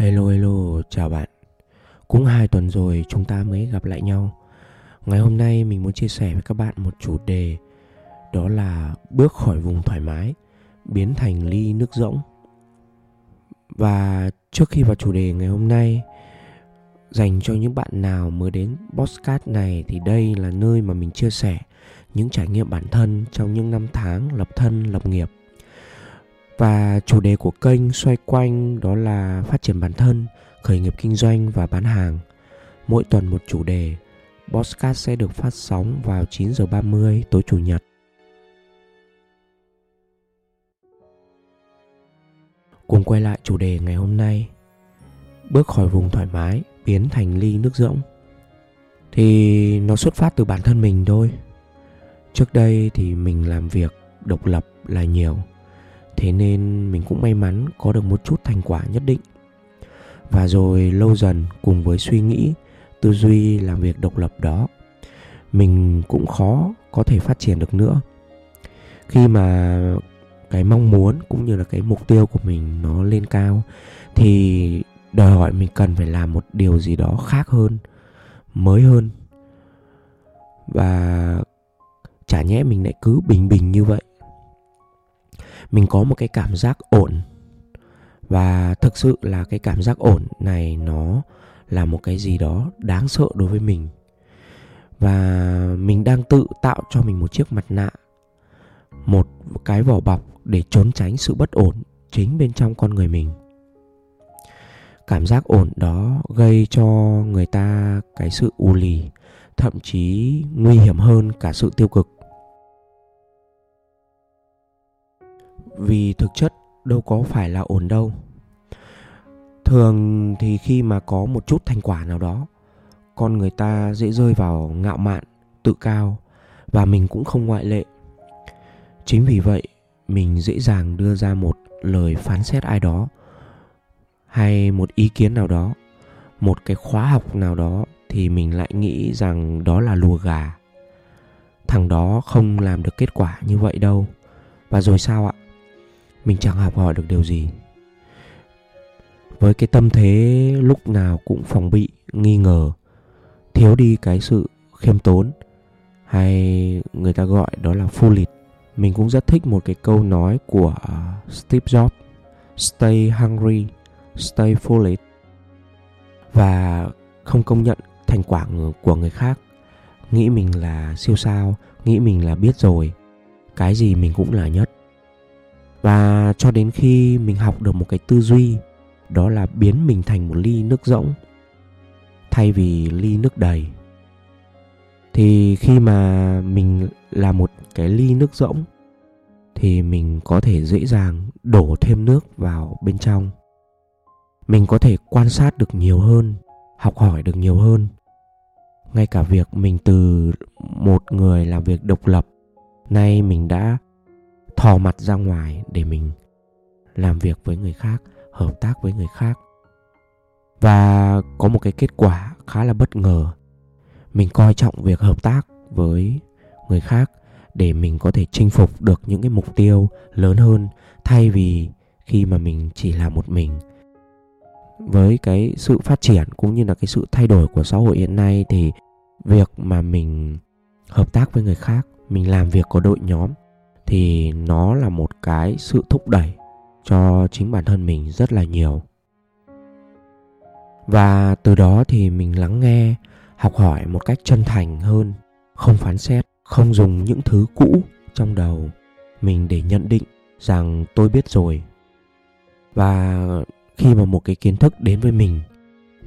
Hello hello, chào bạn. Cũng hai tuần rồi chúng ta mới gặp lại nhau. Ngày hôm nay mình muốn chia sẻ với các bạn một chủ đề đó là bước khỏi vùng thoải mái, biến thành ly nước rỗng. Và trước khi vào chủ đề ngày hôm nay, dành cho những bạn nào mới đến podcast này thì đây là nơi mà mình chia sẻ những trải nghiệm bản thân trong những năm tháng lập thân lập nghiệp và chủ đề của kênh xoay quanh đó là phát triển bản thân, khởi nghiệp kinh doanh và bán hàng. Mỗi tuần một chủ đề. podcast sẽ được phát sóng vào 9 giờ 30 tối chủ nhật. Cùng quay lại chủ đề ngày hôm nay. Bước khỏi vùng thoải mái, biến thành ly nước rỗng. Thì nó xuất phát từ bản thân mình thôi. Trước đây thì mình làm việc độc lập là nhiều thế nên mình cũng may mắn có được một chút thành quả nhất định. Và rồi lâu dần cùng với suy nghĩ, tư duy làm việc độc lập đó, mình cũng khó có thể phát triển được nữa. Khi mà cái mong muốn cũng như là cái mục tiêu của mình nó lên cao, thì đòi hỏi mình cần phải làm một điều gì đó khác hơn, mới hơn. Và chả nhẽ mình lại cứ bình bình như vậy mình có một cái cảm giác ổn. Và thực sự là cái cảm giác ổn này nó là một cái gì đó đáng sợ đối với mình. Và mình đang tự tạo cho mình một chiếc mặt nạ, một cái vỏ bọc để trốn tránh sự bất ổn chính bên trong con người mình. Cảm giác ổn đó gây cho người ta cái sự u lì, thậm chí nguy hiểm hơn cả sự tiêu cực. Vì thực chất đâu có phải là ổn đâu. Thường thì khi mà có một chút thành quả nào đó, con người ta dễ rơi vào ngạo mạn, tự cao và mình cũng không ngoại lệ. Chính vì vậy, mình dễ dàng đưa ra một lời phán xét ai đó hay một ý kiến nào đó, một cái khóa học nào đó thì mình lại nghĩ rằng đó là lùa gà. Thằng đó không làm được kết quả như vậy đâu. Và rồi sao ạ? Mình chẳng học hỏi được điều gì. Với cái tâm thế lúc nào cũng phòng bị, nghi ngờ, thiếu đi cái sự khiêm tốn, hay người ta gọi đó là phu lịt, mình cũng rất thích một cái câu nói của Steve Jobs, stay hungry, stay foolish. Và không công nhận thành quả của người khác. Nghĩ mình là siêu sao, nghĩ mình là biết rồi, cái gì mình cũng là nhất và cho đến khi mình học được một cái tư duy, đó là biến mình thành một ly nước rỗng. Thay vì ly nước đầy. Thì khi mà mình là một cái ly nước rỗng, thì mình có thể dễ dàng đổ thêm nước vào bên trong. Mình có thể quan sát được nhiều hơn, học hỏi được nhiều hơn. Ngay cả việc mình từ một người làm việc độc lập, nay mình đã thò mặt ra ngoài để mình làm việc với người khác, hợp tác với người khác. Và có một cái kết quả khá là bất ngờ. Mình coi trọng việc hợp tác với người khác để mình có thể chinh phục được những cái mục tiêu lớn hơn, thay vì khi mà mình chỉ làm một mình. Với cái sự phát triển cũng như là cái sự thay đổi của xã hội hiện nay thì việc mà mình hợp tác với người khác, mình làm việc có đội nhóm thì nó là một cái sự thúc đẩy cho chính bản thân mình rất là nhiều. Và từ đó thì mình lắng nghe, học hỏi một cách chân thành hơn, không phán xét, không dùng những thứ cũ trong đầu mình để nhận định rằng tôi biết rồi. Và khi mà một cái kiến thức đến với mình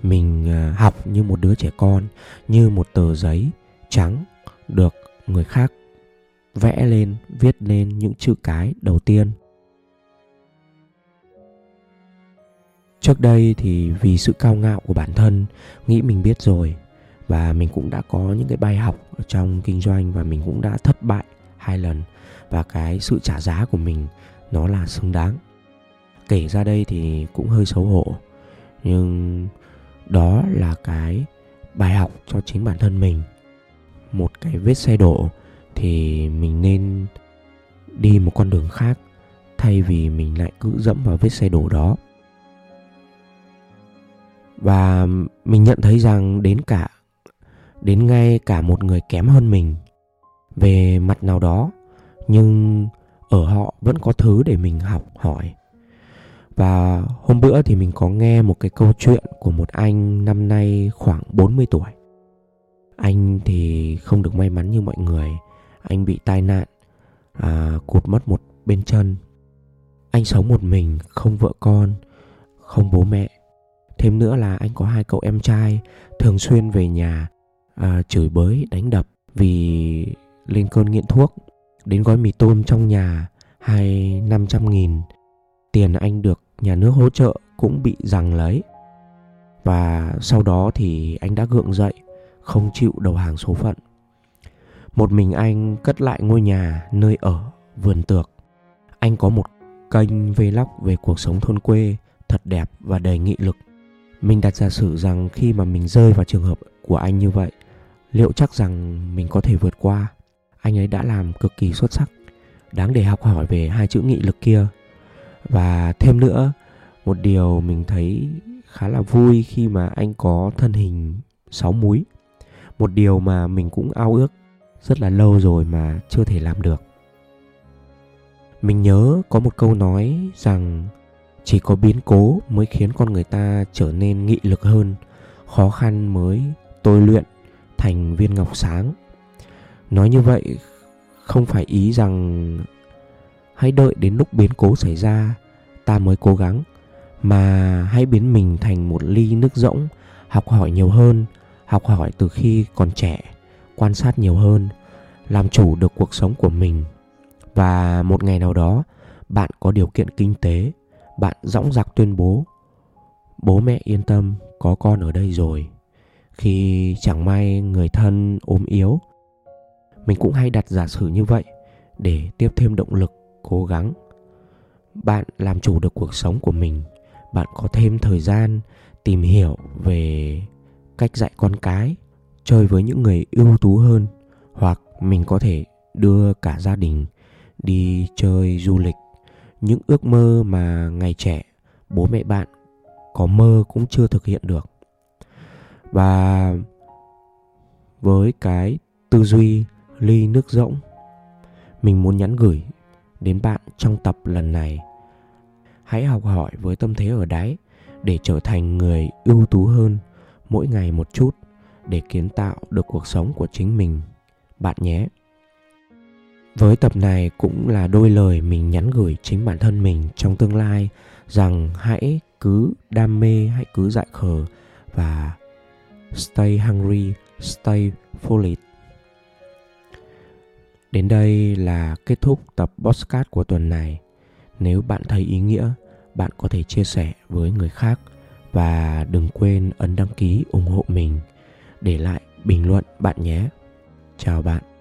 mình à, học như một đứa trẻ con, như một tờ giấy trắng được người khác vẽ lên, viết lên những chữ cái đầu tiên. Trước đây thì vì sự cao ngạo của bản thân, nghĩ mình biết rồi, và mình cũng đã có những cái bài học ở trong kinh doanh và mình cũng đã thất bại hai lần, và cái sự trả giá của mình nó là xứng đáng. Kể ra đây thì cũng hơi xấu hổ, nhưng đó là cái bài học cho chính bản thân mình. Một cái vết xe đổ thì mình nên đi một con đường khác, thay vì mình lại cứ dẫm vào vết xe đổ đó và mình nhận thấy rằng đến cả, đến ngay cả một người kém hơn mình về mặt nào đó, nhưng ở họ vẫn có thứ để mình học hỏi và hôm bữa thì mình có nghe một cái câu chuyện của một anh năm nay khoảng 40 tuổi. Anh thì không được may mắn như mọi người. Anh bị tai nạn, à, cụt mất một bên chân. Anh sống một mình, không vợ con, không bố mẹ. Thêm nữa là anh có hai cậu em trai thường xuyên về nhà à, chửi bới, đánh đập vì lên cơn nghiện thuốc. Đến gói mì tôm trong nhà hay 500 nghìn tiền anh được nhà nước hỗ trợ cũng bị giằng lấy và sau đó thì anh đã gượng dậy không chịu đầu hàng số phận một mình anh cất lại ngôi nhà nơi ở, vườn tược. Anh có một kênh vlog về cuộc sống thôn quê thật đẹp và đầy nghị lực. Mình đặt giả sử rằng khi mà mình rơi vào trường hợp của anh như vậy, liệu chắc rằng mình có thể vượt qua? Anh ấy đã làm cực kỳ xuất sắc. Đáng để học hỏi về hai chữ nghị lực kia. Và thêm nữa, một điều mình thấy khá là vui khi mà anh có thân hình sáu múi. Một điều mà mình cũng ao ước rất là lâu rồi mà chưa thể làm được. Mình nhớ có một câu nói rằng chỉ có biến cố mới khiến con người ta trở nên nghị lực hơn, khó khăn mới tôi luyện thành viên ngọc sáng. Nói như vậy không phải ý rằng hãy đợi đến lúc biến cố xảy ra, ta mới cố gắng, mà hãy biến mình thành một ly nước rỗng, học hỏi nhiều hơn, học hỏi từ khi còn trẻ quan sát nhiều hơn, làm chủ được cuộc sống của mình. Và một ngày nào đó, bạn có điều kiện kinh tế, bạn dõng dạc tuyên bố bố mẹ yên tâm, có con ở đây rồi. Khi chẳng may người thân ốm yếu, mình cũng hay đặt giả sử như vậy để tiếp thêm động lực, cố gắng. Bạn làm chủ được cuộc sống của mình, bạn có thêm thời gian tìm hiểu về cách dạy con cái chơi với những người ưu tú hơn, hoặc mình có thể đưa cả gia đình đi chơi du lịch. Những ước mơ mà ngày trẻ, bố mẹ bạn có mơ cũng chưa thực hiện được. Và với cái tư duy ly nước rỗng, mình muốn nhắn gửi đến bạn trong tập lần này. Hãy học hỏi với tâm thế ở đáy để trở thành người ưu tú hơn mỗi ngày một chút để kiến tạo được cuộc sống của chính mình. Bạn nhé. Với tập này cũng là đôi lời mình nhắn gửi chính bản thân mình trong tương lai rằng hãy cứ đam mê, hãy cứ dại khờ và stay hungry, stay foolish đến đây là kết thúc tập podcast của tuần này. Nếu bạn thấy ý nghĩa, bạn có thể chia sẻ với người khác và đừng quên ấn đăng ký ủng hộ mình để lại bình luận bạn nhé. Chào bạn.